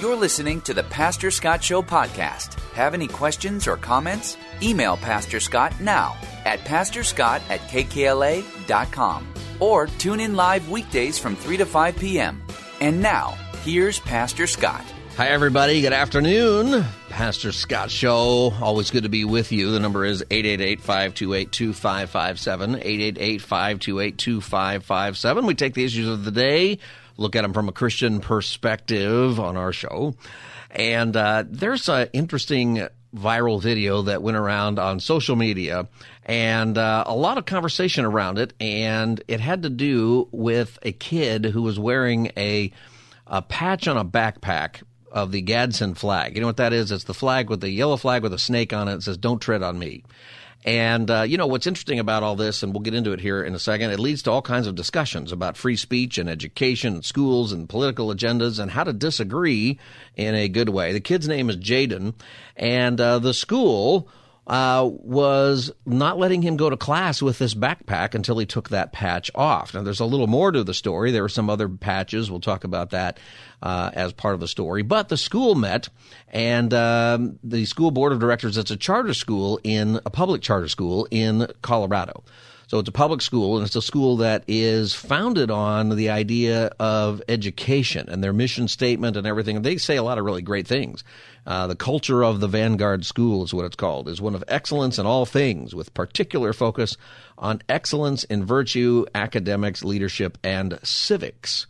You're listening to the Pastor Scott Show podcast. Have any questions or comments? Email Pastor Scott now at pastorscott at kkla.com or tune in live weekdays from 3 to 5 p.m. And now, here's Pastor Scott. Hi, everybody. Good afternoon. Pastor Scott Show. Always good to be with you. The number is 888 528 2557. 888 528 2557. We take the issues of the day, look at them from a Christian perspective on our show. And uh, there's an interesting viral video that went around on social media and uh, a lot of conversation around it. And it had to do with a kid who was wearing a, a patch on a backpack of the Gadsden flag. You know what that is? It's the flag with the yellow flag with a snake on it. It says, Don't tread on me. And, uh, you know, what's interesting about all this, and we'll get into it here in a second, it leads to all kinds of discussions about free speech and education and schools and political agendas and how to disagree in a good way. The kid's name is Jaden, and uh, the school uh, was not letting him go to class with this backpack until he took that patch off. Now, there's a little more to the story. There were some other patches. We'll talk about that uh, as part of the story. But the school met, and um, the school board of directors, it's a charter school in a public charter school in Colorado. So it's a public school, and it's a school that is founded on the idea of education and their mission statement and everything. And they say a lot of really great things. Uh, the culture of the Vanguard School is what it's called, is one of excellence in all things, with particular focus on excellence in virtue, academics, leadership, and civics.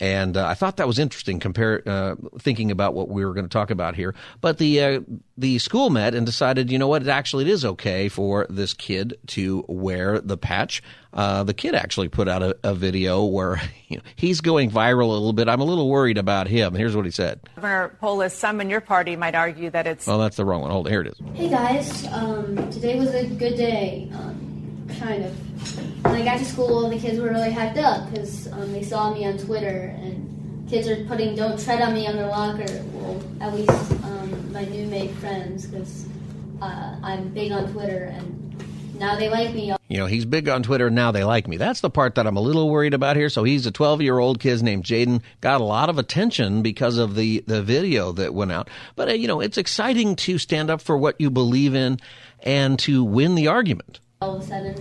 And uh, I thought that was interesting, compare uh, thinking about what we were going to talk about here. But the uh, the school met and decided, you know what, it actually it is okay for this kid to wear the patch. Uh, the kid actually put out a, a video where you know, he's going viral a little bit. I'm a little worried about him. Here's what he said. Governor Polis, some in your party might argue that it's. Well, that's the wrong one. Hold on. Here it is. Hey guys, um, today was a good day. Um, kind of. When I got to school, the kids were really hyped up because um, they saw me on Twitter, and kids are putting "Don't tread on me" on their locker. Well, at least um, my new made friends, because uh, I'm big on Twitter, and now they like me. You know, he's big on Twitter. Now they like me. That's the part that I'm a little worried about here. So he's a 12 year old kid named Jaden. Got a lot of attention because of the, the video that went out. But, uh, you know, it's exciting to stand up for what you believe in and to win the argument. All of a sudden,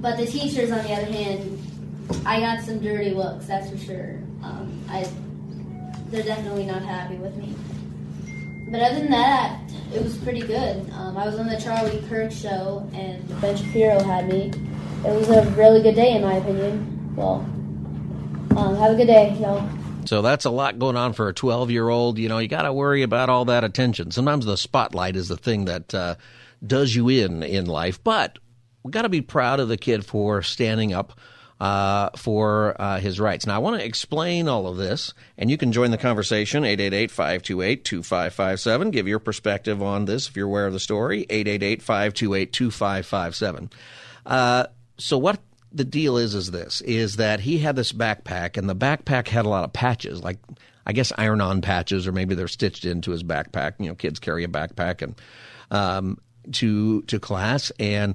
but the teachers, on the other hand, I got some dirty looks. That's for sure. Um, I, they're definitely not happy with me. But other than that, it was pretty good. Um, I was on the Charlie Kirk show, and the Ben Shapiro had me. It was a really good day, in my opinion. Well, um, have a good day, y'all. So that's a lot going on for a 12 year old. You know, you got to worry about all that attention. Sometimes the spotlight is the thing that uh, does you in in life, but we've got to be proud of the kid for standing up uh, for uh, his rights. Now, I want to explain all of this, and you can join the conversation 888 528 2557. Give your perspective on this if you're aware of the story 888 528 2557. Uh, so, what the deal is is this is that he had this backpack, and the backpack had a lot of patches, like I guess iron on patches, or maybe they're stitched into his backpack. You know, kids carry a backpack and um, to to class, and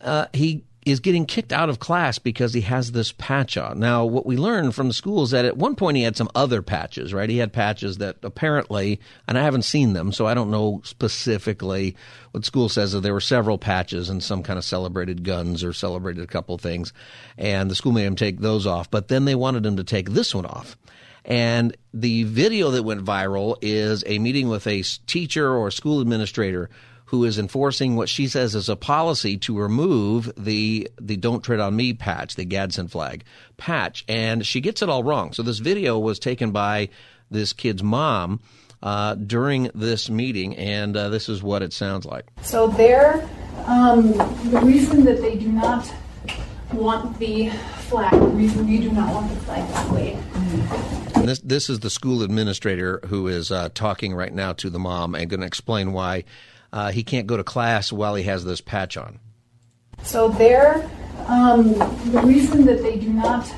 uh, he is getting kicked out of class because he has this patch on. Now, what we learned from the school is that at one point he had some other patches, right? He had patches that apparently, and I haven't seen them, so I don't know specifically what school says that there were several patches and some kind of celebrated guns or celebrated a couple things. And the school made him take those off, but then they wanted him to take this one off. And the video that went viral is a meeting with a teacher or school administrator who is enforcing what she says is a policy to remove the the "Don't Tread on Me" patch, the Gadsden flag patch, and she gets it all wrong. So this video was taken by this kid's mom uh, during this meeting, and uh, this is what it sounds like. So there, um, the reason that they do not want the flag, the reason we do not want the flag that way. And this this is the school administrator who is uh, talking right now to the mom and going to explain why uh, he can't go to class while he has this patch on. So there, um, the reason that they do not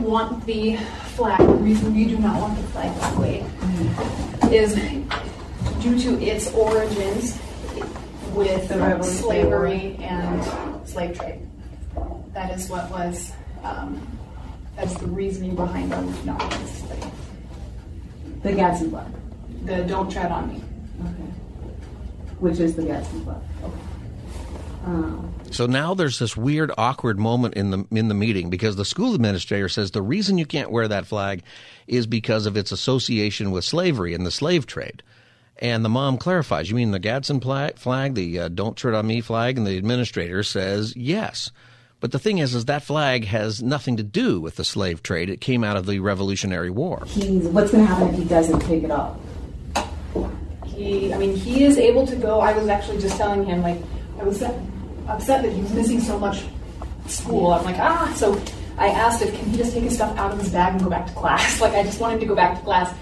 want the flag, the reason we do not want the flag that way, is due to its origins with slavery and slave trade. That is what was, um, that's the reasoning behind them not wanting this flag. The Gadsden flag, The don't tread on me. Which is the Gadsden flag. Um, So now there's this weird, awkward moment in the in the meeting because the school administrator says the reason you can't wear that flag is because of its association with slavery and the slave trade. And the mom clarifies, "You mean the Gadsden flag, flag the uh, "Don't Tread on Me" flag?" And the administrator says, "Yes." But the thing is, is that flag has nothing to do with the slave trade. It came out of the Revolutionary War. he's what's going to happen if he doesn't pick it up? I mean, he is able to go. I was actually just telling him, like, I was upset, upset that he was missing so much school. I'm like, ah. So I asked if can he just take his stuff out of his bag and go back to class. Like, I just want him to go back to class.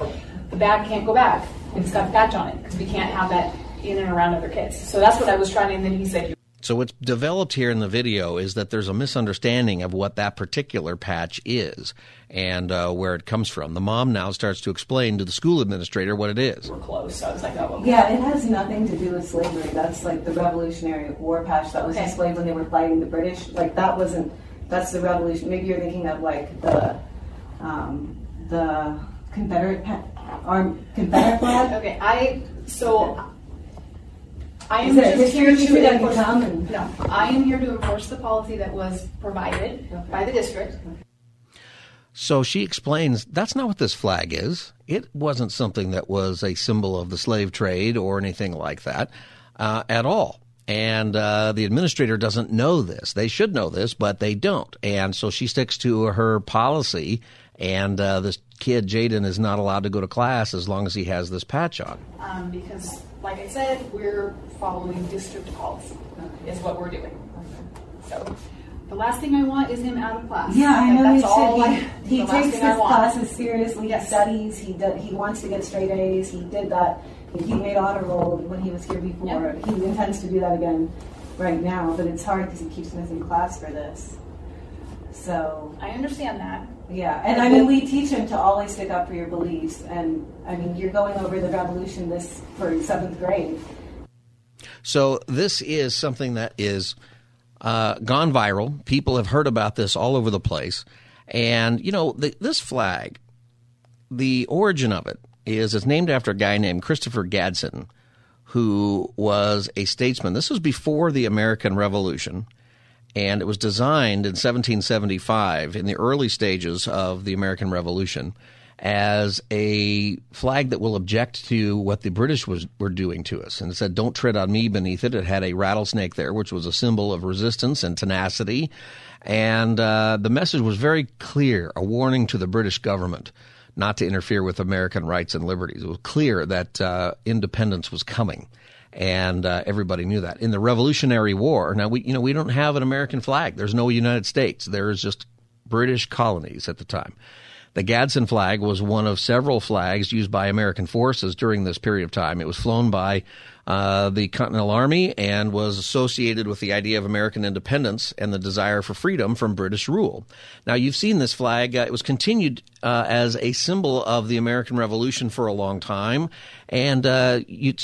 The bag can't go back. It's got a patch on it because we can't have that in and around other kids. So that's what I was trying. And then he said, So what's developed here in the video is that there's a misunderstanding of what that particular patch is and uh, where it comes from. The mom now starts to explain to the school administrator what it is. "We're close." So I was like, "Oh, okay." Yeah, it has nothing to do with slavery. That's like the Revolutionary War patch that was Okay. displayed when they were fighting the British. Like that wasn't. That's the Revolution. Maybe you're thinking of like the um, the Confederate pa- arm Confederate flag. Okay, I so I am Is it just here history teacher to that enforce. come and- No, I am here to enforce the policy that was provided by the district. So she explains that's not what this flag is. It wasn't something that was a symbol of the slave trade or anything like that uh, at all. And uh, the administrator doesn't know this. They should know this, but they don't. And so she sticks to her policy. And uh, this kid, Jaden, is not allowed to go to class as long as he has this patch on. Um, because, like I said, we're following district policy, is what we're doing. So, the last thing I want is him out of class. Yeah, I know That's he all I. He, he takes his classes seriously. Yes. He studies. He he wants to get straight A's. He did that. He made honor roll when he was here before. Yep. He intends to do that again right now, but it's hard because he keeps missing class for this. So I understand that. Yeah, and I mean we teach him to always stick up for your beliefs. And I mean you're going over the revolution this for seventh grade. So this is something that is uh, gone viral. People have heard about this all over the place, and you know the, this flag. The origin of it is it's named after a guy named Christopher Gadsden, who was a statesman. This was before the American Revolution, and it was designed in 1775 in the early stages of the American Revolution as a flag that will object to what the British was were doing to us. And it said, "Don't tread on me." Beneath it, it had a rattlesnake there, which was a symbol of resistance and tenacity. And uh, the message was very clear: a warning to the British government not to interfere with American rights and liberties. It was clear that uh, independence was coming and uh, everybody knew that. In the Revolutionary War, now we you know we don't have an American flag. There's no United States. There is just British colonies at the time. The Gadsden flag was one of several flags used by American forces during this period of time. It was flown by uh, the Continental Army and was associated with the idea of American independence and the desire for freedom from British rule. Now, you've seen this flag. Uh, it was continued uh, as a symbol of the American Revolution for a long time, and uh, you,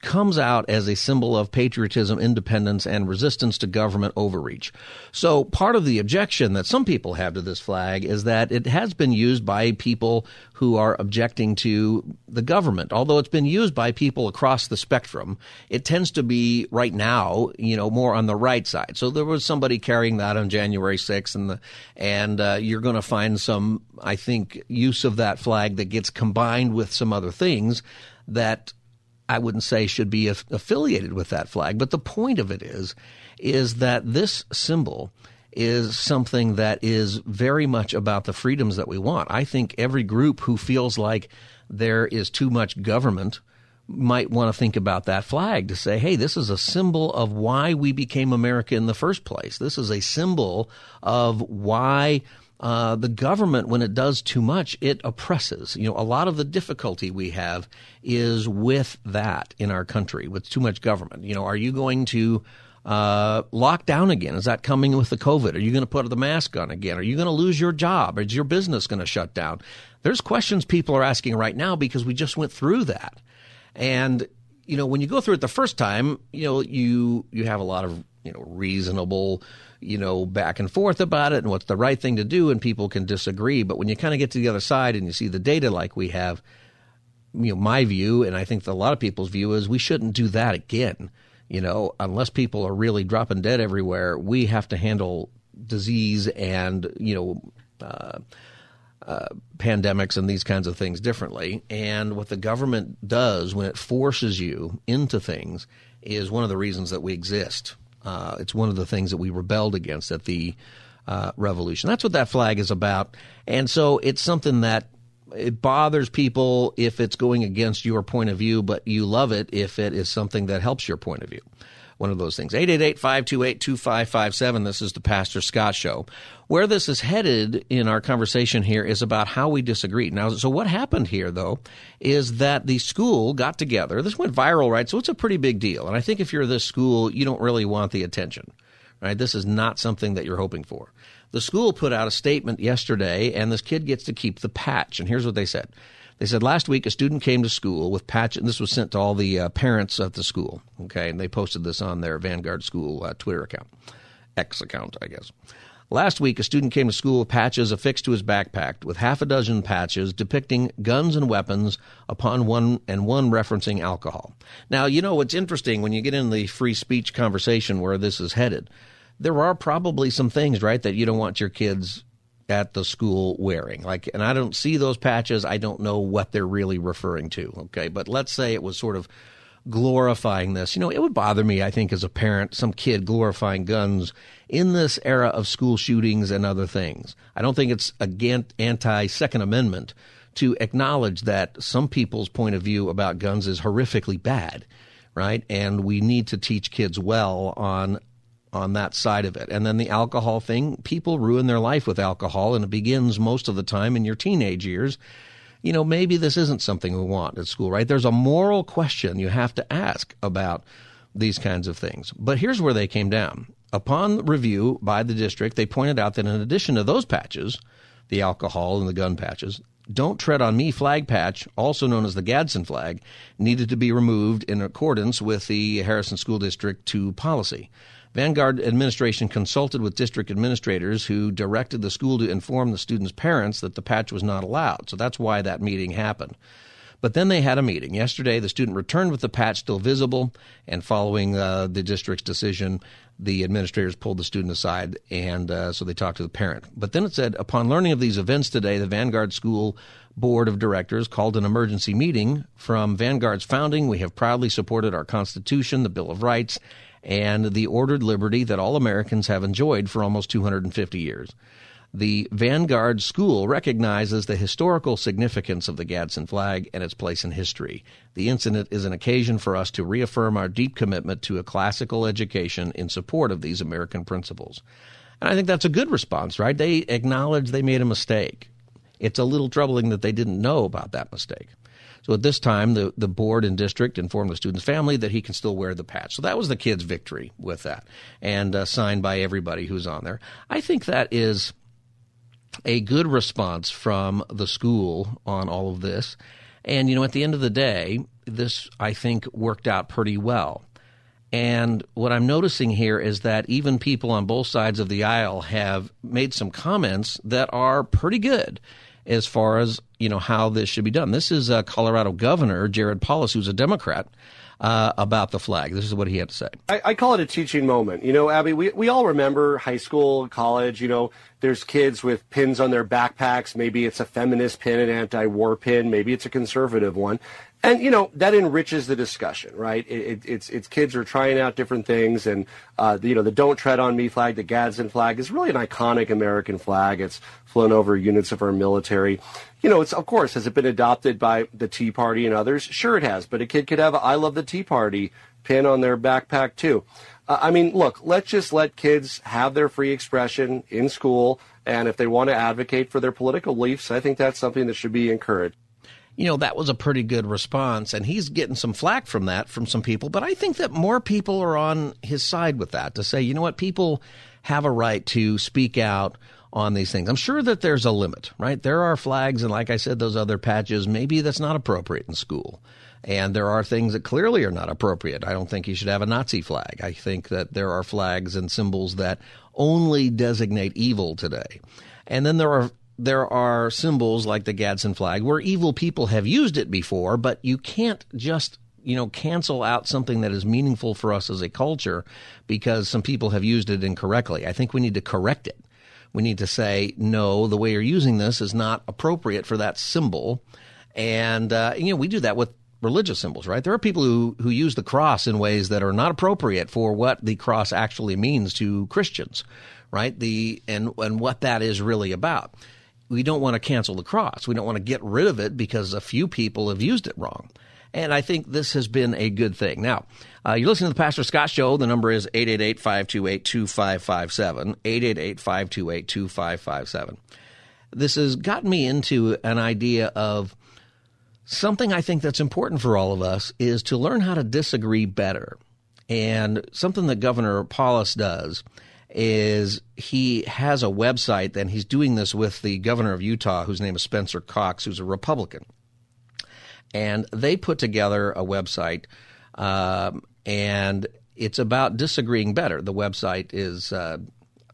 comes out as a symbol of patriotism, independence, and resistance to government overreach. So, part of the objection that some people have to this flag is that it has been used by people who are objecting to the government. Although it's been used by people across the spectrum, it tends to be right now, you know, more on the right side. So there was somebody carrying that on January 6th, and the and uh, you're going to find some, I think, use of that flag that gets combined with some other things that I wouldn't say should be aff- affiliated with that flag, but the point of it is, is that this symbol is something that is very much about the freedoms that we want. I think every group who feels like there is too much government might want to think about that flag to say, hey, this is a symbol of why we became America in the first place. This is a symbol of why uh, the government, when it does too much, it oppresses. You know, a lot of the difficulty we have is with that in our country, with too much government. You know, are you going to uh, lock down again? Is that coming with the COVID? Are you going to put the mask on again? Are you going to lose your job? Is your business going to shut down? There's questions people are asking right now because we just went through that. And, you know, when you go through it the first time, you know, you, you have a lot of, you know, reasonable, you know, back and forth about it and what's the right thing to do, and people can disagree. But when you kind of get to the other side and you see the data like we have, you know, my view, and I think a lot of people's view is we shouldn't do that again. You know, unless people are really dropping dead everywhere, we have to handle disease and, you know, uh, uh, pandemics and these kinds of things differently. And what the government does when it forces you into things is one of the reasons that we exist. Uh, it's one of the things that we rebelled against at the uh, revolution. That's what that flag is about. And so it's something that it bothers people if it's going against your point of view, but you love it if it is something that helps your point of view. One of those things. 888-528-2557. This is the Pastor Scott Show. Where this is headed in our conversation here is about how we disagree. Now, so what happened here, though, is that the school got together. This went viral, right? So it's a pretty big deal. And I think if you're this school, you don't really want the attention, right? This is not something that you're hoping for. The school put out a statement yesterday, and this kid gets to keep the patch. And here's what they said. They said last week a student came to school with patches. and this was sent to all the uh, parents at the school. Okay, and they posted this on their Vanguard School uh, Twitter account, X account, I guess. Last week, a student came to school with patches affixed to his backpack, with half a dozen patches depicting guns and weapons upon one and one referencing alcohol. Now, you know what's interesting when you get in the free speech conversation where this is headed. There are probably some things, right, that you don't want your kids at the school wearing. Like, and I don't see those patches. I don't know what they're really referring to. Okay. But let's say it was sort of glorifying this. You know, it would bother me, I think, as a parent, some kid glorifying guns in this era of school shootings and other things. I don't think it's against anti Second Amendment to acknowledge that some people's point of view about guns is horrifically bad, right? And we need to teach kids well on on that side of it. And then the alcohol thing, people ruin their life with alcohol, and it begins most of the time in your teenage years. You know, maybe this isn't something we want at school, right? There's a moral question you have to ask about these kinds of things. But here's where they came down. Upon review by the district, they pointed out that in addition to those patches, the alcohol and the gun patches, don't Tread on Me flag patch, also known as the Gadsden flag, needed to be removed in accordance with the Harrison School District 2 policy. Vanguard administration consulted with district administrators who directed the school to inform the students' parents that the patch was not allowed. So that's why that meeting happened. But then they had a meeting. Yesterday, the student returned with the patch still visible, and following uh, the district's decision, the administrators pulled the student aside, and uh, so they talked to the parent. But then it said, upon learning of these events today, the Vanguard School Board of Directors called an emergency meeting. From Vanguard's founding, we have proudly supported our Constitution, the Bill of Rights, and the ordered liberty that all Americans have enjoyed for almost 250 years. The Vanguard School recognizes the historical significance of the Gadsden flag and its place in history. The incident is an occasion for us to reaffirm our deep commitment to a classical education in support of these American principles. And I think that's a good response, right? They acknowledge they made a mistake. It's a little troubling that they didn't know about that mistake. So at this time, the, the board and district informed the student's family that he can still wear the patch. So that was the kid's victory with that, and uh, signed by everybody who's on there. I think that is a good response from the school on all of this. And, you know, at the end of the day, this, I think, worked out pretty well. And what I'm noticing here is that even people on both sides of the aisle have made some comments that are pretty good as far as you know how this should be done. This is uh, Colorado Governor Jared Polis, who's a Democrat. Uh, about the flag. This is what he had to say. I, I, call it a teaching moment. You know, Abby, we, we all remember high school, college, you know, there's kids with pins on their backpacks. Maybe it's a feminist pin, an anti-war pin. Maybe it's a conservative one. And you know that enriches the discussion, right? It, it, it's it's kids are trying out different things, and uh, the, you know the "Don't Tread on Me" flag, the Gadsden flag, is really an iconic American flag. It's flown over units of our military. You know, it's of course has it been adopted by the Tea Party and others? Sure, it has. But a kid could have a "I love the Tea Party" pin on their backpack too. Uh, I mean, look, let's just let kids have their free expression in school, and if they want to advocate for their political beliefs, I think that's something that should be encouraged you know, that was a pretty good response. And he's getting some flack from that from some people. But I think that more people are on his side with that to say, you know what, people have a right to speak out on these things. I'm sure that there's a limit, right? There are flags, and like I said, those other patches, maybe that's not appropriate in school. And there are things that clearly are not appropriate. I don't think you should have a Nazi flag. I think that there are flags and symbols that only designate evil today. And then there are there are symbols like the Gadsden flag where evil people have used it before, but you can't just you know cancel out something that is meaningful for us as a culture because some people have used it incorrectly. I think we need to correct it. We need to say no, the way you're using this is not appropriate for that symbol, and uh, you know we do that with religious symbols, right? There are people who, who use the cross in ways that are not appropriate for what the cross actually means to Christians, right? The and and what that is really about we don't want to cancel the cross. We don't want to get rid of it because a few people have used it wrong. And I think this has been a good thing. Now, uh, you're listening to the Pastor Scott Show. The number is 888 528 2557. 888 528 2557. This has gotten me into an idea of something I think that's important for all of us is to learn how to disagree better. And something that Governor Polis does is he has a website and he's doing this with the governor of Utah, whose name is Spencer Cox, who's a Republican. And they put together a website, um, and it's about disagreeing better. The website is uh,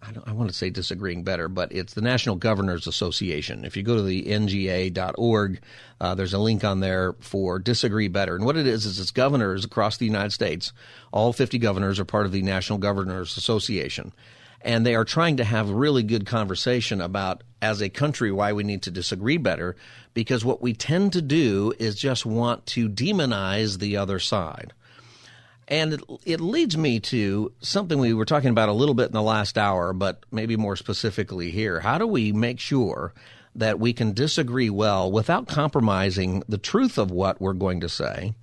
I, I, want to say disagreeing better, but it's the National Governors Association. If you go to the nga.org, uh, there's a link on there for Disagree Better. And what it is, is it's governors across the United States. All 50 governors are part of the National Governors Association. And they are trying to have really good conversation about, as a country, why we need to disagree better. Because what we tend to do is just want to demonize the other side. And it, it, leads me to something we were talking about a little bit in the last hour, but maybe more specifically here. How do we make sure that we can disagree well without compromising the truth of what we're going to say?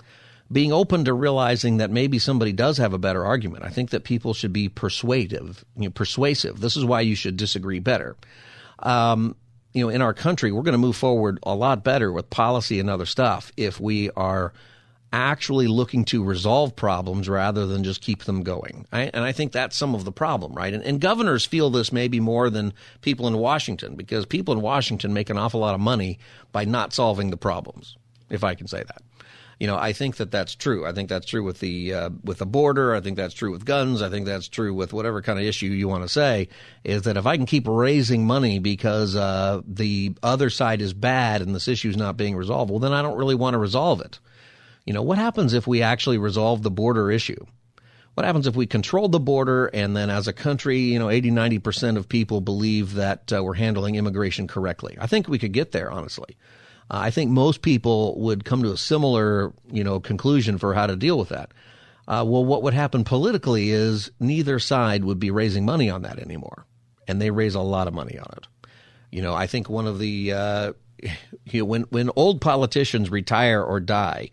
Being open to realizing that maybe somebody does have a better argument. I think that people should be persuasive. You know, persuasive. This is why you should disagree better. Um, you know, in our country, we're going to move forward a lot better with policy and other stuff if we are – actually looking to resolve problems rather than just keep them going. And I think that's some of the problem, right? And, and, governors feel this maybe more than people in Washington because people in Washington make an awful lot of money by not solving the problems, if I can say that. You know, I think that that's true. I think that's true with the uh, with the border. I think that's true with guns. I think that's true with whatever kind of issue you want to say. Is that if I can keep raising money because uh, the other side is bad and this issue is not being resolved, well, then I don't really want to resolve it. You know, what happens if we actually resolve the border issue? What happens if we control the border and then as a country, you know, 80, 90% of people believe that uh, we're handling immigration correctly? I think we could get there, honestly. Uh, I think most people would come to a similar, you know, conclusion for how to deal with that. Uh, well, what would happen politically is neither side would be raising money on that anymore. And they raise a lot of money on it. You know, I think one of the, uh, you know, when, when old politicians retire or die,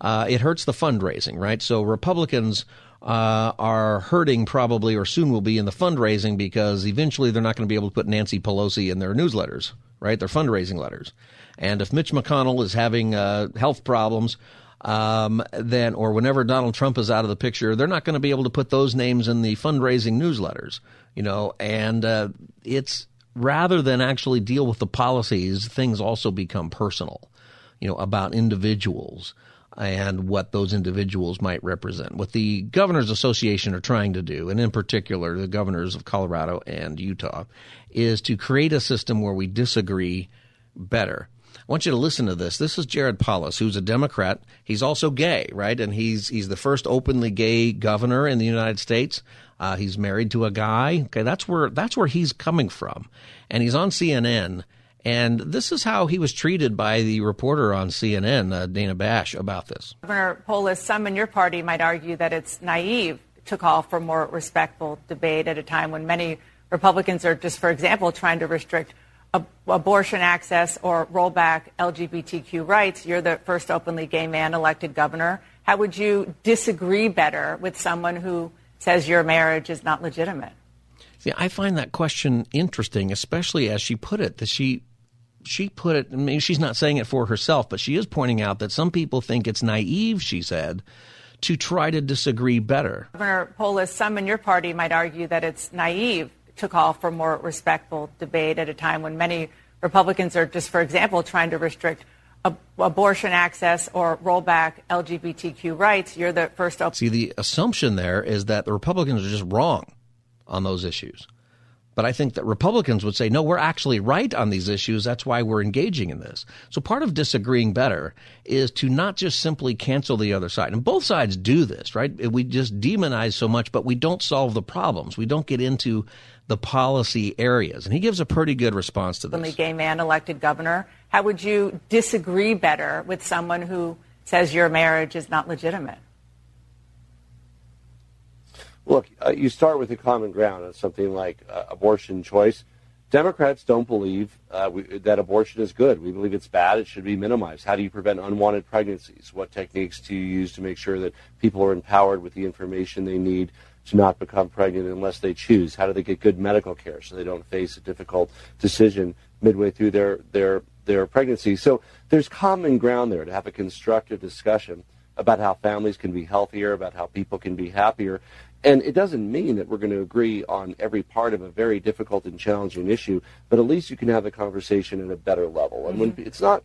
uh, it hurts the fundraising, right? So Republicans uh, are hurting probably or soon will be in the fundraising because eventually they're not going to be able to put Nancy Pelosi in their newsletters, right? Their fundraising letters. And if Mitch McConnell is having uh, health problems, um, then or whenever Donald Trump is out of the picture, they're not going to be able to put those names in the fundraising newsletters, you know. And uh, it's rather than actually deal with the policies, things also become personal, you know, about individuals and what those individuals might represent. What the Governors Association are trying to do, and in particular the governors of Colorado and Utah, is to create a system where we disagree better. I want you to listen to this. This is Jared Polis, who's a Democrat. He's also gay, right? And he's he's the first openly gay governor in the United States. Uh, he's married to a guy. Okay, that's where that's where he's coming from, and he's on CNN. And this is how he was treated by the reporter on CNN, uh, Dana Bash, about this. Governor Polis, some in your party might argue that it's naive to call for more respectful debate at a time when many Republicans are just, for example, trying to restrict ab- abortion access or roll back LGBTQ rights. You're the first openly gay man elected governor. How would you disagree better with someone who says your marriage is not legitimate? See, I find that question interesting, especially as she put it, that she she put it, I mean, she's not saying it for herself, but she is pointing out that some people think it's naive, she said, to try to disagree better. Governor Polis, some in your party might argue that it's naive to call for more respectful debate at a time when many Republicans are just, for example, trying to restrict ab- abortion access or roll back LGBTQ rights. You're the first. Op- See, the assumption there is that the Republicans are just wrong on those issues. But I think that Republicans would say, no, we're actually right on these issues. That's why we're engaging in this. So part of disagreeing better is to not just simply cancel the other side. And both sides do this, right? We just demonize so much, but we don't solve the problems. We don't get into the policy areas. And he gives a pretty good response to this. Gay man elected governor. How would you disagree better with someone who says your marriage is not legitimate? Look, uh, you start with a common ground on something like uh, abortion choice. Democrats don't believe uh, we, that abortion is good. We believe it's bad. It should be minimized. How do you prevent unwanted pregnancies? What techniques do you use to make sure that people are empowered with the information they need to not become pregnant unless they choose? How do they get good medical care so they don't face a difficult decision midway through their their their pregnancy? So there's common ground there to have a constructive discussion about how families can be healthier, about how people can be happier. And it doesn't mean that we're going to agree on every part of a very difficult and challenging issue, but at least you can have the conversation at a better level. And when mm-hmm. it's not,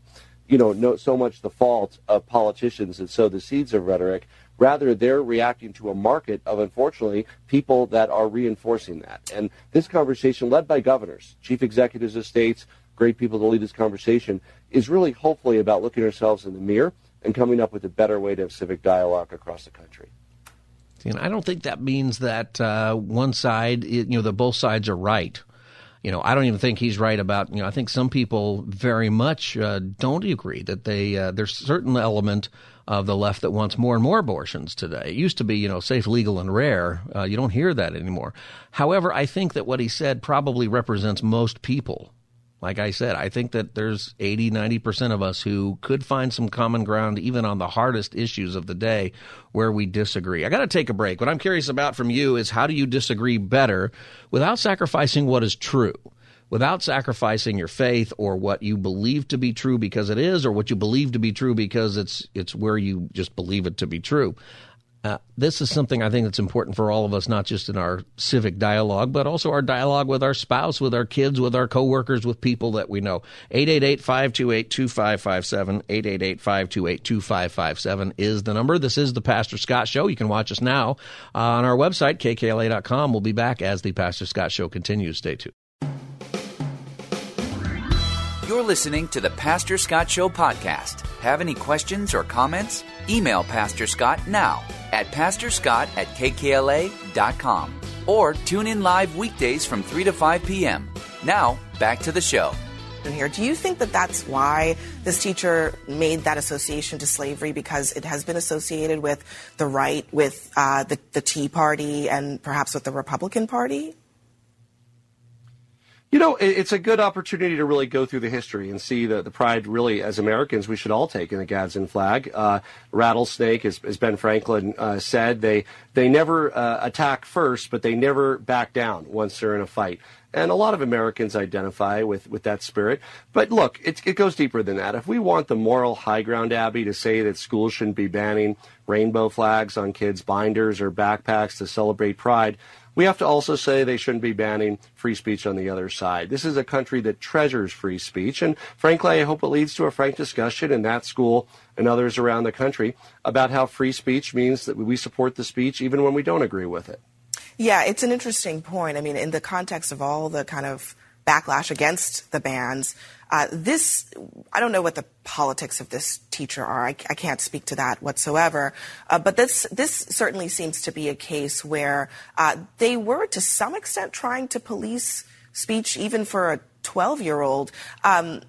you know, no, so much the fault of politicians that sow the seeds of rhetoric, rather they're reacting to a market of, unfortunately, people that are reinforcing that. And this conversation, led by governors, chief executives of states, great people to lead this conversation, is really hopefully about looking ourselves in the mirror and coming up with a better way to have civic dialogue across the country. And I don't think that means that uh, one side, you know, that both sides are right. You know, I don't even think he's right about. You know, I think some people very much uh, don't agree that they uh, there's a certain element of the left that wants more and more abortions today. It used to be, you know, safe, legal, and rare. Uh, you don't hear that anymore. However, I think that what he said probably represents most people. Like I said, I think that there's 80, 90% of us who could find some common ground even on the hardest issues of the day where we disagree. I got to take a break. What I'm curious about from you is how do you disagree better without sacrificing what is true? Without sacrificing your faith or what you believe to be true because it is, or what you believe to be true because it's it's where you just believe it to be true. Uh, this is something I think that's important for all of us, not just in our civic dialogue, but also our dialogue with our spouse, with our kids, with our coworkers, with people that we know. 888-528-2557, 888-528-2557 is the number. This is the Pastor Scott Show. You can watch us now uh, on our website, kkla.com. We'll be back as the Pastor Scott Show continues. Stay tuned. You're listening to the Pastor Scott Show podcast. Have any questions or comments? Email Pastor Scott now at pastorscott at kkla.com or tune in live weekdays from 3 to 5 p.m. Now, back to the show. Here, do you think that that's why this teacher made that association to slavery because it has been associated with the right, with uh, the, the Tea Party, and perhaps with the Republican Party? You know, it's a good opportunity to really go through the history and see the, the pride, really, as Americans, we should all take in the Gadsden flag. Uh, rattlesnake, as, as Ben Franklin uh, said, they, they never uh, attack first, but they never back down once they're in a fight. And a lot of Americans identify with, with that spirit. But look, it, it goes deeper than that. If we want the moral high ground, Abby, to say that schools shouldn't be banning rainbow flags on kids' binders or backpacks to celebrate pride, we have to also say they shouldn't be banning free speech on the other side. This is a country that treasures free speech. And frankly, I hope it leads to a frank discussion in that school and others around the country about how free speech means that we support the speech even when we don't agree with it. Yeah, it's an interesting point. I mean, in the context of all the kind of backlash against the bans, Uh, this, I don't know what the politics of this teacher are. I, I can't speak to that whatsoever. Uh, but this, this certainly seems to be a case where uh, they were, to some extent, trying to police speech, even for a 12 year old. Um,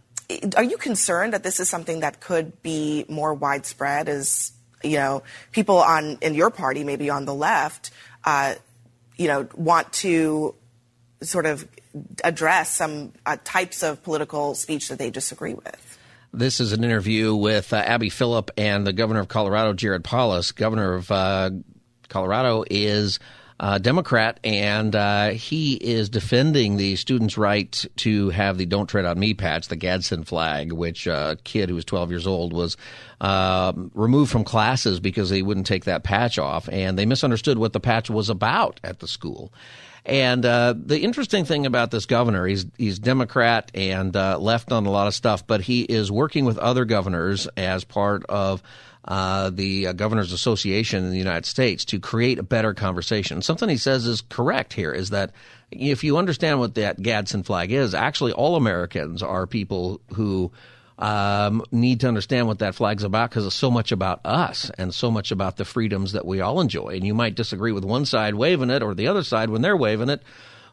are you concerned that this is something that could be more widespread as you know people on in your party maybe on the left uh, you know want to sort of address some uh, types of political speech that they disagree with this is an interview with uh, Abby Phillip and the governor of Colorado, Jared Polis. Governor of uh, Colorado is a Democrat, and uh, he is defending the students' right to have the "Don't Tread on Me" patch, the Gadsden flag, which uh, a kid who was 12 years old was um, removed from classes because they wouldn't take that patch off, and they misunderstood what the patch was about at the school. And uh, the interesting thing about this governor, he's he's Democrat and uh, left on a lot of stuff, but he is working with other governors as part of uh, the uh, Governors Association in the United States to create a better conversation. Something he says is correct here is that if you understand what that Gadsden flag is, actually all Americans are people who um, need to understand what that flag's about because it's so much about us and so much about the freedoms that we all enjoy. And you might disagree with one side waving it or the other side when they're waving it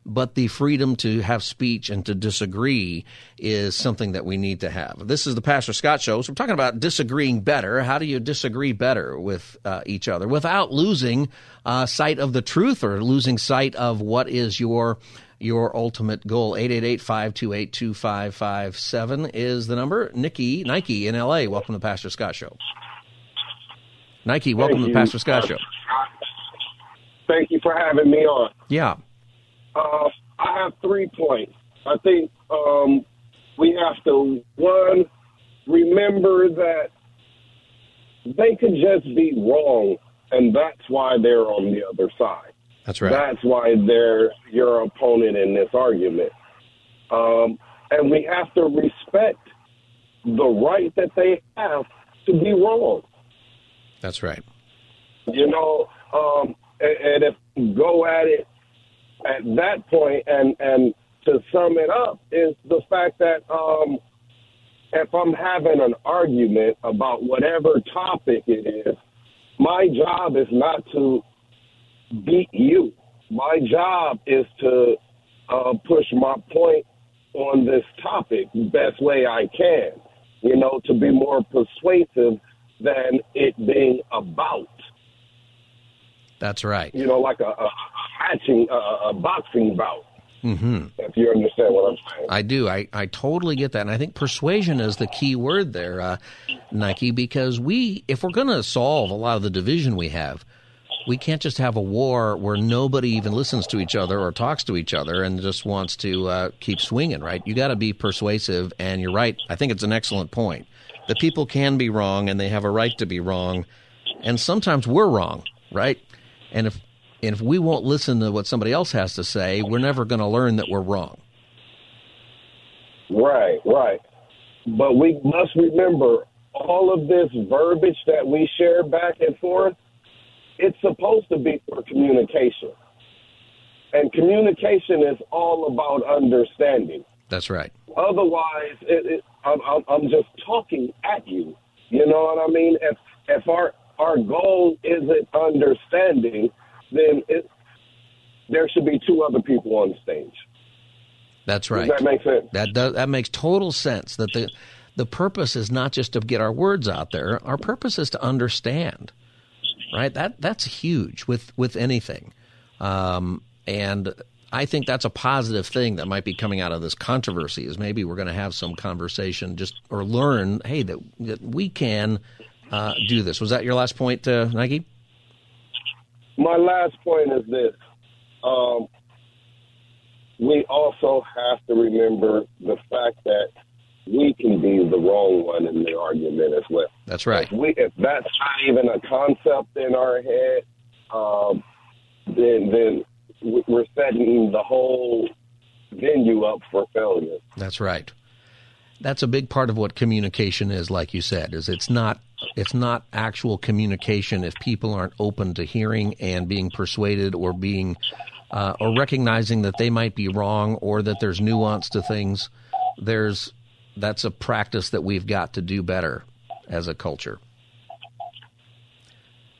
but the freedom to have speech and to disagree is something that we need to have. This is the Pastor Scott Show. So we're talking about disagreeing better. How do you disagree better with uh, each other without losing uh, sight of the truth or losing sight of what is your your ultimate goal. 888-528-2557 is the number. Nikki, Nike in LA. Welcome to the Pastor Scott Show. Nike, welcome Thank to the Pastor Scott Show. Thank you for having me on. Yeah. Uh, I have three points. I think um, we have to one remember that they could just be wrong, and that's why they're on the other side. That's right. That's why they're your opponent in this argument. Um, and we have to respect the right that they have to be wrong. That's right. You know, um, and, and if go at it at that point, and and to sum it up, is the fact that um, if I'm having an argument about whatever topic it is, my job is not to beat you. My job is to uh, push my point on this topic the best way I can. You know, to be more persuasive than it being about. That's right. You know, like a, a hatching, a, a boxing bout. Mm-hmm. If you understand what I'm saying. I do. I, I totally get that. And I think persuasion is the key word there, uh, Nike, because we, if we're going to solve a lot of the division we have, we can't just have a war where nobody even listens to each other or talks to each other and just wants to uh, keep swinging, right? You got to be persuasive. And you're right. I think it's an excellent point. The people can be wrong and they have a right to be wrong. And sometimes we're wrong, right? And if and if we won't listen to what somebody else has to say, we're never going to learn that we're wrong. Right, right. But we must remember all of this verbiage that we share back and forth, it's supposed to be for communication. And communication is all about understanding. That's right. Otherwise, it, it, I'm, I'm, I'm just talking at you. You know what I mean? If if our our goal isn't understanding, then it, there should be two other people on stage. That's right. Does that make sense? That does, that makes total sense. That the the purpose is not just to get our words out there. Our purpose is to understand. Right. That that's huge with with anything, um, and I think that's a positive thing that might be coming out of this controversy. Is maybe we're going to have some conversation just or learn, hey, that, that we can uh, do this. Was that your last point, uh, Nike? My last point is this. Um, we also have to remember the fact that we can be the wrong one in the argument as well. That's right. If, we, if that's not even a concept in our head, um, then then we're setting the whole venue up for failure. That's right. That's a big part of what communication is, like you said, is it's not it's not actual communication if people aren't open to hearing and being persuaded or being uh, or recognizing that they might be wrong or that there's nuance to things. There's that's a practice that we've got to do better as a culture.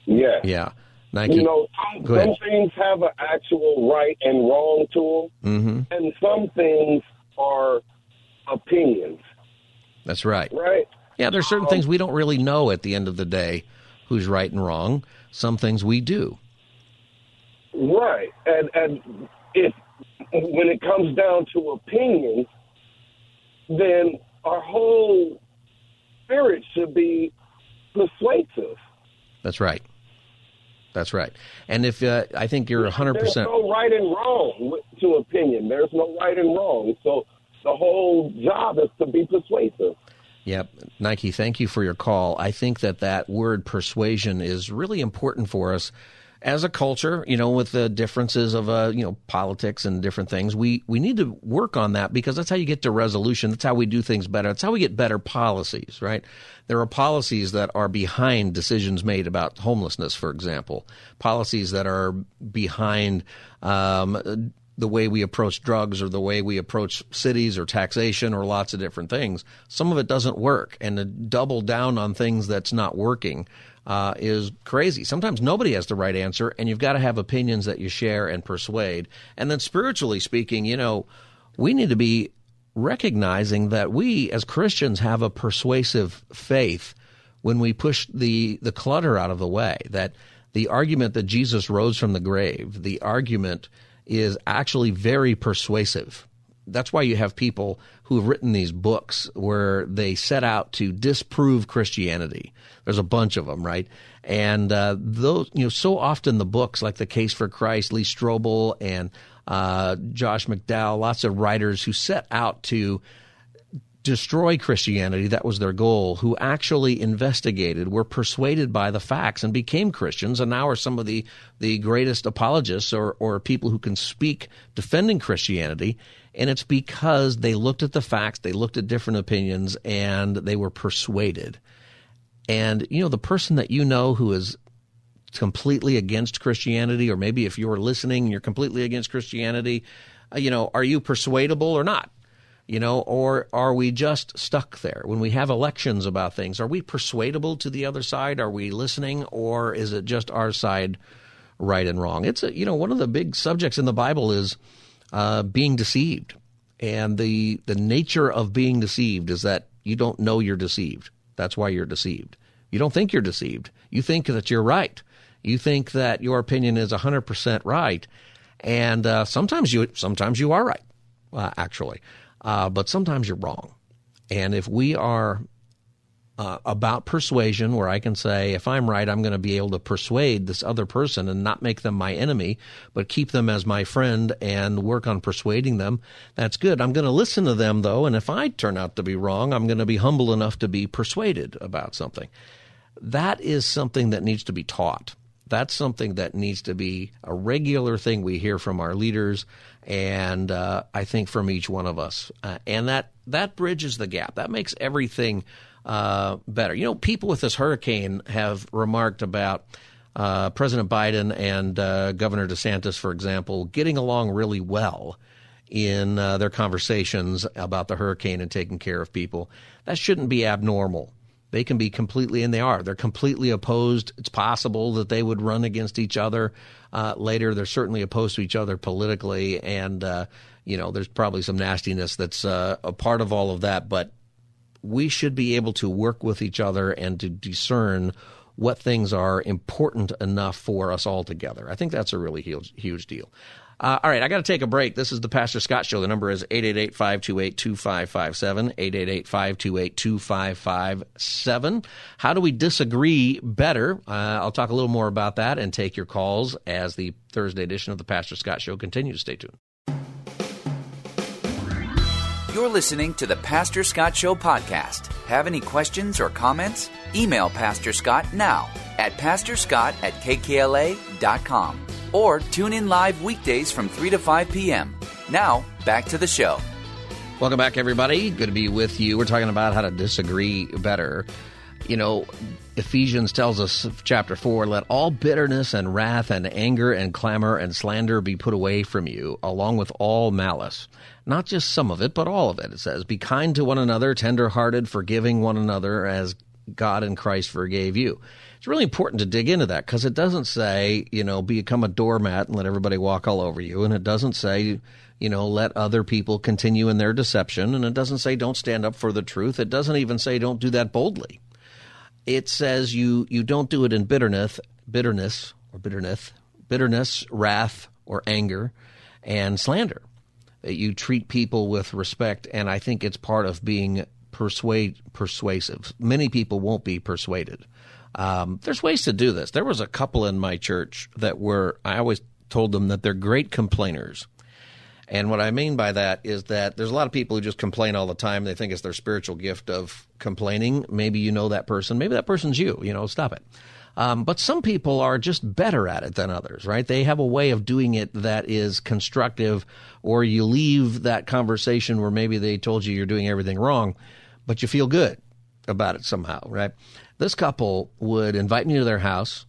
Yeah. Yeah. Nike. You know, some, things have an actual right and wrong to them, hmm and some things are opinions, That's right. right? Yeah, there's certain things we don't really know at the end of the day who's right and wrong. Some things we do. Right. And and if when it comes down to opinions, then our whole spirit should be persuasive. That's right. That's right. And if uh, I think you're 100%. There's no right and wrong to opinion. There's no right and wrong. So the whole job is to be persuasive. Yep. Nike, thank you for your call. I think that that word persuasion is really important for us as a culture, you know, with the differences of, uh, you know, politics and different things. We, we need to work on that because that's how you get to resolution. That's how we do things better. That's how we get better policies, right? There are policies that are behind decisions made about homelessness, for example, policies that are behind, um, the way we approach drugs or the way we approach cities or taxation or lots of different things. Some of it doesn't work, and to double down on things that's not working uh, is crazy. Sometimes nobody has the right answer, and you've got to have opinions that you share and persuade. And then spiritually speaking, you know, we need to be recognizing that we as Christians have a persuasive faith when we push the, the clutter out of the way, that the argument that Jesus rose from the grave, the argument is actually very persuasive. That's why you have people who have written these books where they set out to disprove Christianity. There's a bunch of them, right? And uh, those, you know, so often the books like The Case for Christ, Lee Strobel and uh, Josh McDowell, lots of writers who set out to destroy Christianity, that was their goal, who actually investigated, were persuaded by the facts and became Christians, and now are some of the, the greatest apologists or, or people who can speak defending Christianity. And it's because they looked at the facts, they looked at different opinions, and they were persuaded. And, you know, the person that you know who is completely against Christianity, or maybe if you're listening, you're completely against Christianity, uh, you know, are you persuadable or not? You know, or are we just stuck there? When we have elections about things, are we persuadable to the other side? Are we listening, or is it just our side right and wrong? It's a, you know, one of the big subjects in the Bible is uh, being deceived, and the the nature of being deceived is that you don't know you're deceived. That's why you're deceived. You don't think you're deceived. You think that you're right. You think that your opinion is 100% right, and uh, sometimes you sometimes you are right, uh, actually, uh, but sometimes you're wrong. And if we are uh, about persuasion, where I can say, if I'm right, I'm going to be able to persuade this other person and not make them my enemy, but keep them as my friend and work on persuading them. That's good. I'm going to listen to them, though, and if I turn out to be wrong, I'm going to be humble enough to be persuaded about something. That is something that needs to be taught. That's something that needs to be a regular thing we hear from our leaders, and uh, I think from each one of us. Uh, and that that bridges the gap. That makes everything uh, better. You know, people with this hurricane have remarked about uh, President Biden and uh, Governor DeSantis, for example, getting along really well in uh, their conversations about the hurricane and taking care of people. That shouldn't be abnormal. They can be completely, and they are, they're completely opposed. It's possible that they would run against each other uh, later. They're certainly opposed to each other politically, and, you know, there's probably some nastiness that's a part of all of that, but we should be able to work with each other and to discern what things are important enough for us all together. I think that's a really huge, huge deal. Uh, all right, I got to take a break. This is the Pastor Scott Show. The number is 888 528 2557. 888 528 2557. How do we disagree better? Uh, I'll talk a little more about that and take your calls as the Thursday edition of the Pastor Scott Show continues. Stay tuned. You're listening to the Pastor Scott Show podcast. Have any questions or comments? Email Pastor Scott now at pastorscott at kkla.com or tune in live weekdays from 3 to 5 p.m. Now, back to the show. Welcome back, everybody. Good to be with you. We're talking about how to disagree better. You know, Ephesians tells us, chapter 4, let all bitterness and wrath and anger and clamor and slander be put away from you, along with all malice. Not just some of it, but all of it. It says, be kind to one another, tender hearted, forgiving one another as God and Christ forgave you. It's really important to dig into that because it doesn't say, you know, become a doormat and let everybody walk all over you. And it doesn't say, you know, let other people continue in their deception. And it doesn't say don't stand up for the truth. It doesn't even say don't do that boldly. It says you, you don't do it in bitterness, bitterness or bitterness, bitterness, wrath or anger and slander. You treat people with respect. And I think it's part of being persuade persuasive. Many people won't be persuaded. Um, there's ways to do this. There was a couple in my church that were, I always told them that they're great complainers. And what I mean by that is that there's a lot of people who just complain all the time. They think it's their spiritual gift of complaining. Maybe you know that person. Maybe that person's you. You know, stop it. Um, but some people are just better at it than others, right? They have a way of doing it that is constructive, or you leave that conversation where maybe they told you you're doing everything wrong, but you feel good about it somehow, right? This couple would invite me to their house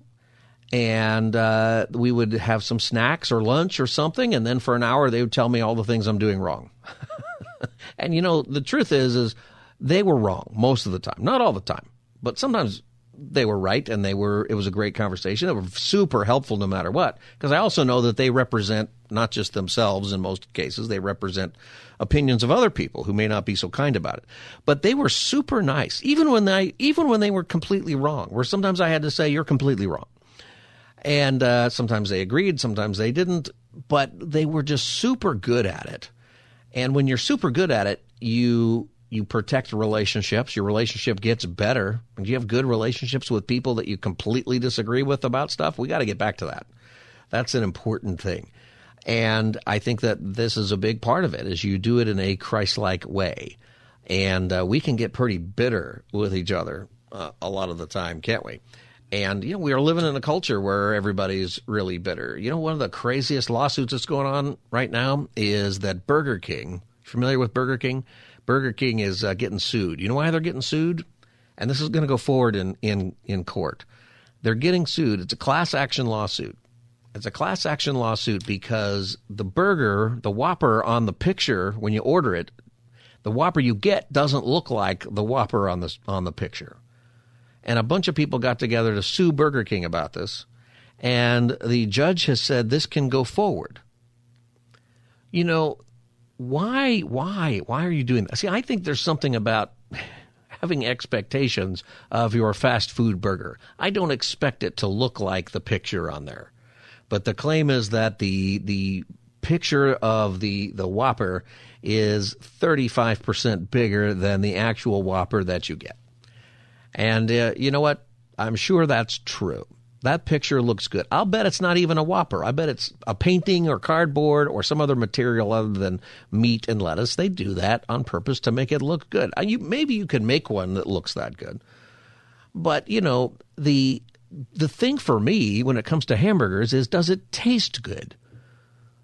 and uh, we would have some snacks or lunch or something, and then for an hour they would tell me all the things I'm doing wrong. and you know, the truth is, is they were wrong most of the time, not all the time, but sometimes they were right, and they were. It was a great conversation. They were super helpful no matter what, because I also know that they represent not just themselves in most cases; they represent opinions of other people who may not be so kind about it. But they were super nice, even when they even when they were completely wrong. Where sometimes I had to say, "You're completely wrong," and uh, sometimes they agreed, sometimes they didn't. But they were just super good at it. And when you're super good at it, you you protect relationships. Your relationship gets better. And you have good relationships with people that you completely disagree with about stuff. We got to get back to that. That's an important thing. And I think that this is a big part of it is you do it in a Christ-like way. And uh, we can get pretty bitter with each other uh, a lot of the time, can't we? And, you know, we are living in a culture where everybody's really bitter. You know, one of the craziest lawsuits that's going on right now is that Burger King, familiar with Burger King? Burger King is uh, getting sued. You know why they're getting sued? And this is going to go forward in, in, in court. They're getting sued. It's a class action lawsuit. It's a class action lawsuit because the burger, the Whopper on the picture when you order it, the Whopper you get doesn't look like the Whopper on the on the picture. And a bunch of people got together to sue Burger King about this, and the judge has said this can go forward. You know, why why why are you doing that? See, I think there's something about having expectations of your fast food burger. I don't expect it to look like the picture on there. But the claim is that the the picture of the the Whopper is 35% bigger than the actual Whopper that you get. And uh, you know what? I'm sure that's true. That picture looks good. I'll bet it's not even a Whopper. I bet it's a painting or cardboard or some other material other than meat and lettuce. They do that on purpose to make it look good. You, maybe you can make one that looks that good. But, you know, the the thing for me when it comes to hamburgers is does it taste good?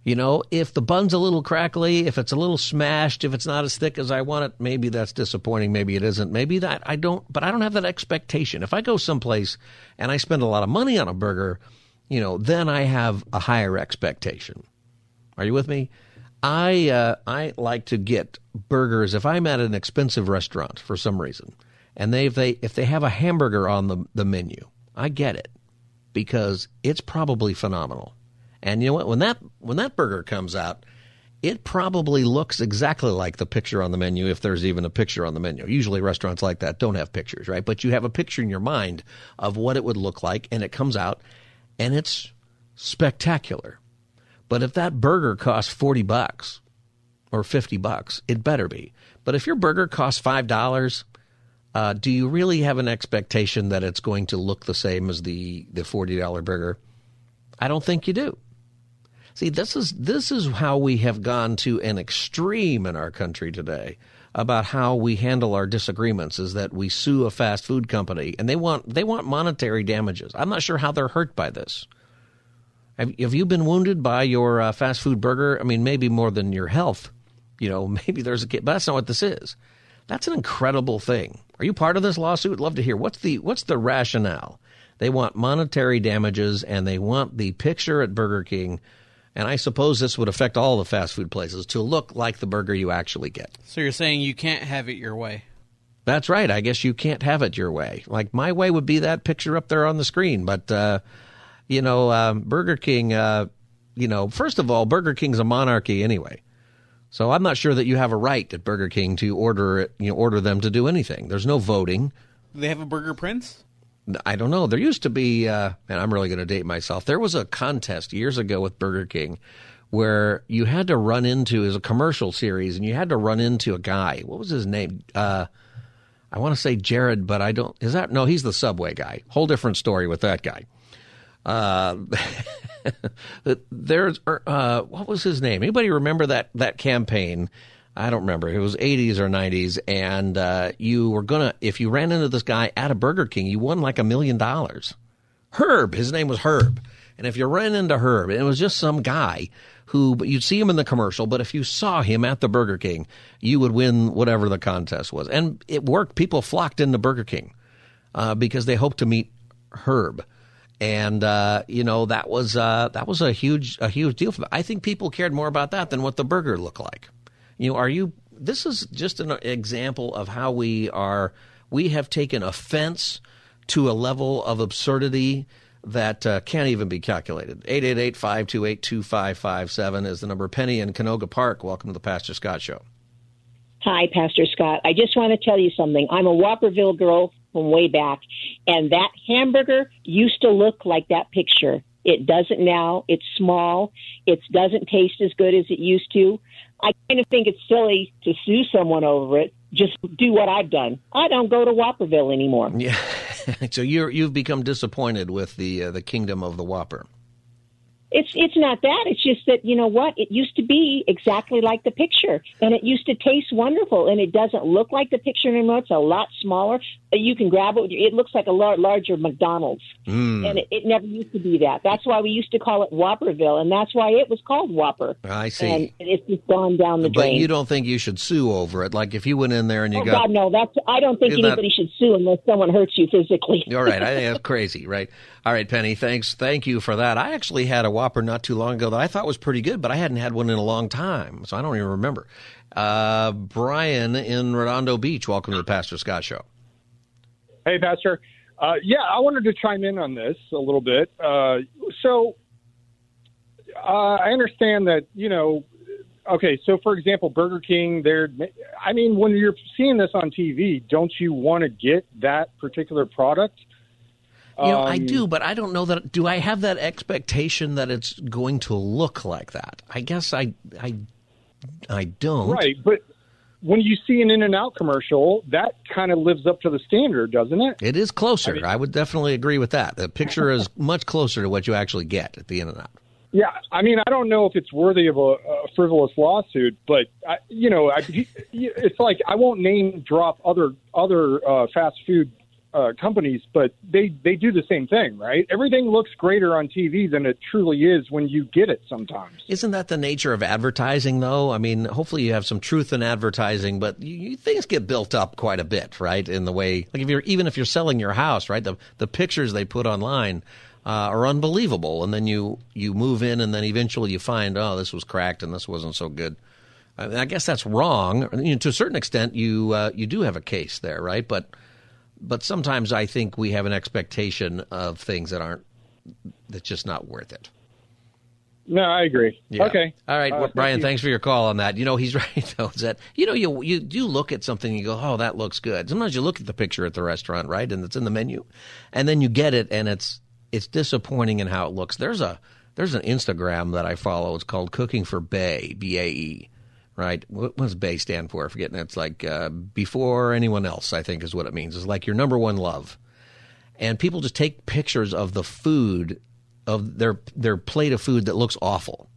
You know, if the bun's a little crackly, if it's a little smashed, if it's not as thick as I want it, maybe that's disappointing. Maybe it isn't. Maybe that I don't, but I don't have that expectation. If I go someplace and I spend a lot of money on a burger, you know, then I have a higher expectation. Are you with me? I uh, I like to get burgers if I'm at an expensive restaurant for some reason, and they if they if they have a hamburger on the the menu, I get it because it's probably phenomenal. And you know what? When that when that burger comes out, it probably looks exactly like the picture on the menu if there's even a picture on the menu. Usually restaurants like that don't have pictures, right? But you have a picture in your mind of what it would look like and it comes out and it's spectacular. But if that burger costs 40 bucks or 50 bucks, it better be. But if your burger costs $5, uh, do you really have an expectation that it's going to look the same as the, the $40 burger? I don't think you do. See, this is this is how we have gone to an extreme in our country today about how we handle our disagreements is that we sue a fast food company and they want they want monetary damages. I'm not sure how they're hurt by this. Have, have you been wounded by your uh, fast food burger? I mean, maybe more than your health. You know, maybe there's a but that's not what this is. That's an incredible thing. Are you part of this lawsuit? Love to hear. What's the what's the rationale? They want monetary damages and they want the picture at Burger King and I suppose this would affect all the fast food places to look like the burger you actually get. So you're saying you can't have it your way? That's right. I guess you can't have it your way. Like my way would be that picture up there on the screen, but uh, you know, um, Burger King. Uh, you know, first of all, Burger King's a monarchy anyway. So I'm not sure that you have a right at Burger King to order it, you know, order them to do anything. There's no voting. Do they have a Burger Prince? I don't know. There used to be, uh, and I'm really going to date myself. There was a contest years ago with Burger King where you had to run into as a commercial series, and you had to run into a guy. What was his name? Uh, I want to say Jared, but I don't. Is that no? He's the Subway guy. Whole different story with that guy. Uh, there's uh, what was his name? Anybody remember that that campaign? I don't remember. It was 80s or 90s, and uh, you were gonna if you ran into this guy at a Burger King, you won like a million dollars. Herb, his name was Herb, and if you ran into Herb, it was just some guy who, but you'd see him in the commercial, but if you saw him at the Burger King, you would win whatever the contest was, and it worked. People flocked into Burger King uh, because they hoped to meet Herb and uh, you know that was uh, that was a huge a huge deal for them. I think people cared more about that than what the burger looked like. You know, are you? This is just an example of how we are. We have taken offense to a level of absurdity that uh, can't even be calculated. 888-528-2557 is the number. Penny in Canoga Park. Welcome to the Pastor Scott Show. Hi, Pastor Scott. I just want to tell you something. I'm a Whopperville girl from way back, and that hamburger used to look like that picture. It doesn't now. It's small. It doesn't taste as good as it used to. I kind of think it's silly to sue someone over it. Just do what I've done. I don't go to Whopperville anymore. Yeah. so you're you've become disappointed with the uh, the kingdom of the Whopper. It's it's not that. It's just that you know what? It used to be exactly like the picture, and it used to taste wonderful. And it doesn't look like the picture anymore. It's a lot smaller. You can grab it. It looks like a larger McDonald's, mm. and it, it, never used to be that. That's why we used to call it Whopperville, and that's why it was called Whopper. I see. And it's just gone down the but drain. But you don't think you should sue over it? Like if you went in there and you oh, got God, no. That's I don't think anybody should sue unless someone hurts you physically. All right, I think that's crazy, right? All right, Penny. Thanks. Thank you for that. I actually had a Whopper not too long ago that I thought was pretty good, but I hadn't had one in a long time, so I don't even remember. Uh, Brian in Redondo Beach, welcome to the Pastor Scott Show. Hey, Pastor. Uh, yeah, I wanted to chime in on this a little bit. Uh, so uh, I understand that, you know, okay, so for example, Burger King, they're, I mean, when you're seeing this on TV, don't you want to get that particular product? You know, um, I do, but I don't know that. Do I have that expectation that it's going to look like that? I guess I, I, I don't. Right, but when you see an In and Out commercial, that kind of lives up to the standard, doesn't it? It is closer. I, mean, I would definitely agree with that. The picture is much closer to what you actually get at the In and Out. Yeah, I mean, I don't know if it's worthy of a, a frivolous lawsuit, but I, you know, I, it's like I won't name drop other other uh, fast food uh, companies, but they they do the same thing, right? Everything looks greater on TV than it truly is when you get it. Sometimes isn't that the nature of advertising, though? I mean, hopefully you have some truth in advertising, but you, things get built up quite a bit, right? In the way, like if you're even if you're selling your house, right? The the pictures they put online. Uh, are unbelievable, and then you you move in, and then eventually you find, oh, this was cracked, and this wasn't so good. I, I guess that's wrong. You know, to a certain extent, you uh, you do have a case there, right? But but sometimes I think we have an expectation of things that aren't that's just not worth it. No, I agree. Yeah. Okay. All right, uh, well, Brian. Thank thanks for your call on that. You know, he's right though. Is that you know you you do look at something and you go, oh, that looks good. Sometimes you look at the picture at the restaurant, right, and it's in the menu, and then you get it, and it's it's disappointing in how it looks. There's a there's an Instagram that I follow. It's called Cooking for Bae, B A E, right? What does BAE stand for? I forget. It's like uh, before anyone else, I think is what it means. It's like your number one love. And people just take pictures of the food, of their their plate of food that looks awful.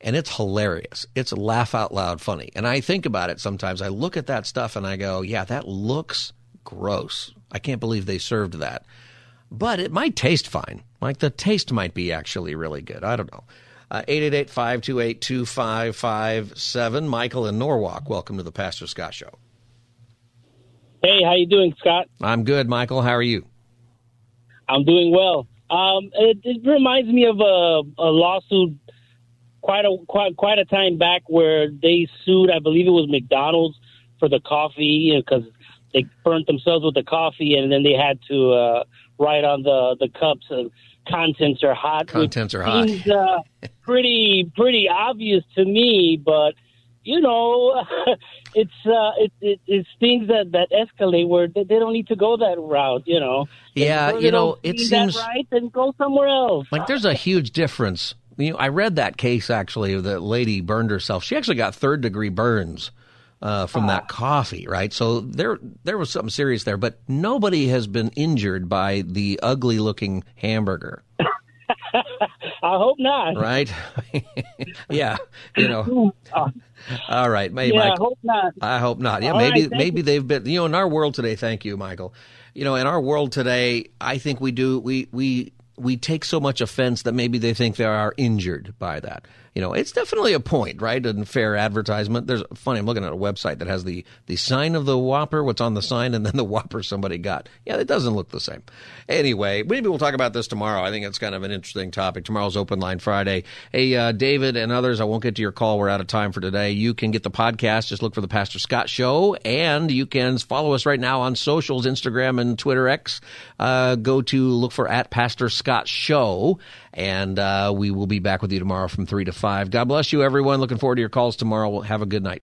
And it's hilarious. It's laugh out loud funny. And I think about it sometimes. I look at that stuff and I go, yeah, that looks gross. I can't believe they served that. But it might taste fine. Like the taste might be actually really good. I don't know. Uh, 888 528 2557. Michael in Norwalk, welcome to the Pastor Scott Show. Hey, how you doing, Scott? I'm good, Michael. How are you? I'm doing well. Um, it, it reminds me of a, a lawsuit quite a quite quite a time back where they sued, I believe it was McDonald's for the coffee because you know, they burnt themselves with the coffee, and then they had to uh, write on the the cups uh, contents are hot. Contents are hot. Seems, uh, pretty pretty obvious to me, but you know, it's uh, it, it, it's things that that escalate where they, they don't need to go that route. You know. Yeah, you know, it seems that right, then go somewhere else. like there's a huge difference. You know, I read that case actually. The lady burned herself. She actually got third degree burns uh, from that coffee, right? So there there was something serious there, but nobody has been injured by the ugly looking hamburger, I hope not. right? yeah, you know. All right, May yeah, I hope not. I hope not. Yeah, All maybe right, maybe you. they've been. You know, in our world today. Thank you, Michael. You know, in our world today, I think we do we we we take so much offense that maybe they think they are injured by that. You know, it's definitely a point, right? And fair advertisement. There's funny. I'm looking at a website that has the the sign of the Whopper, what's on the sign, and then the Whopper somebody got. Yeah, it doesn't look the same. Anyway, maybe we'll talk about this tomorrow. I think it's kind of an interesting topic. Tomorrow's Open Line Friday. Hey, uh, David and others, I won't get to your call. We're out of time for today. You can get the podcast. Just look for the Pastor Scott Show, and you can follow us right now on socials, Instagram and Twitter X. Uh, go to look for at Pastor Scott Show, and uh, we will be back with you tomorrow from three to five. God bless you, everyone. Looking forward to your calls tomorrow. Have a good night.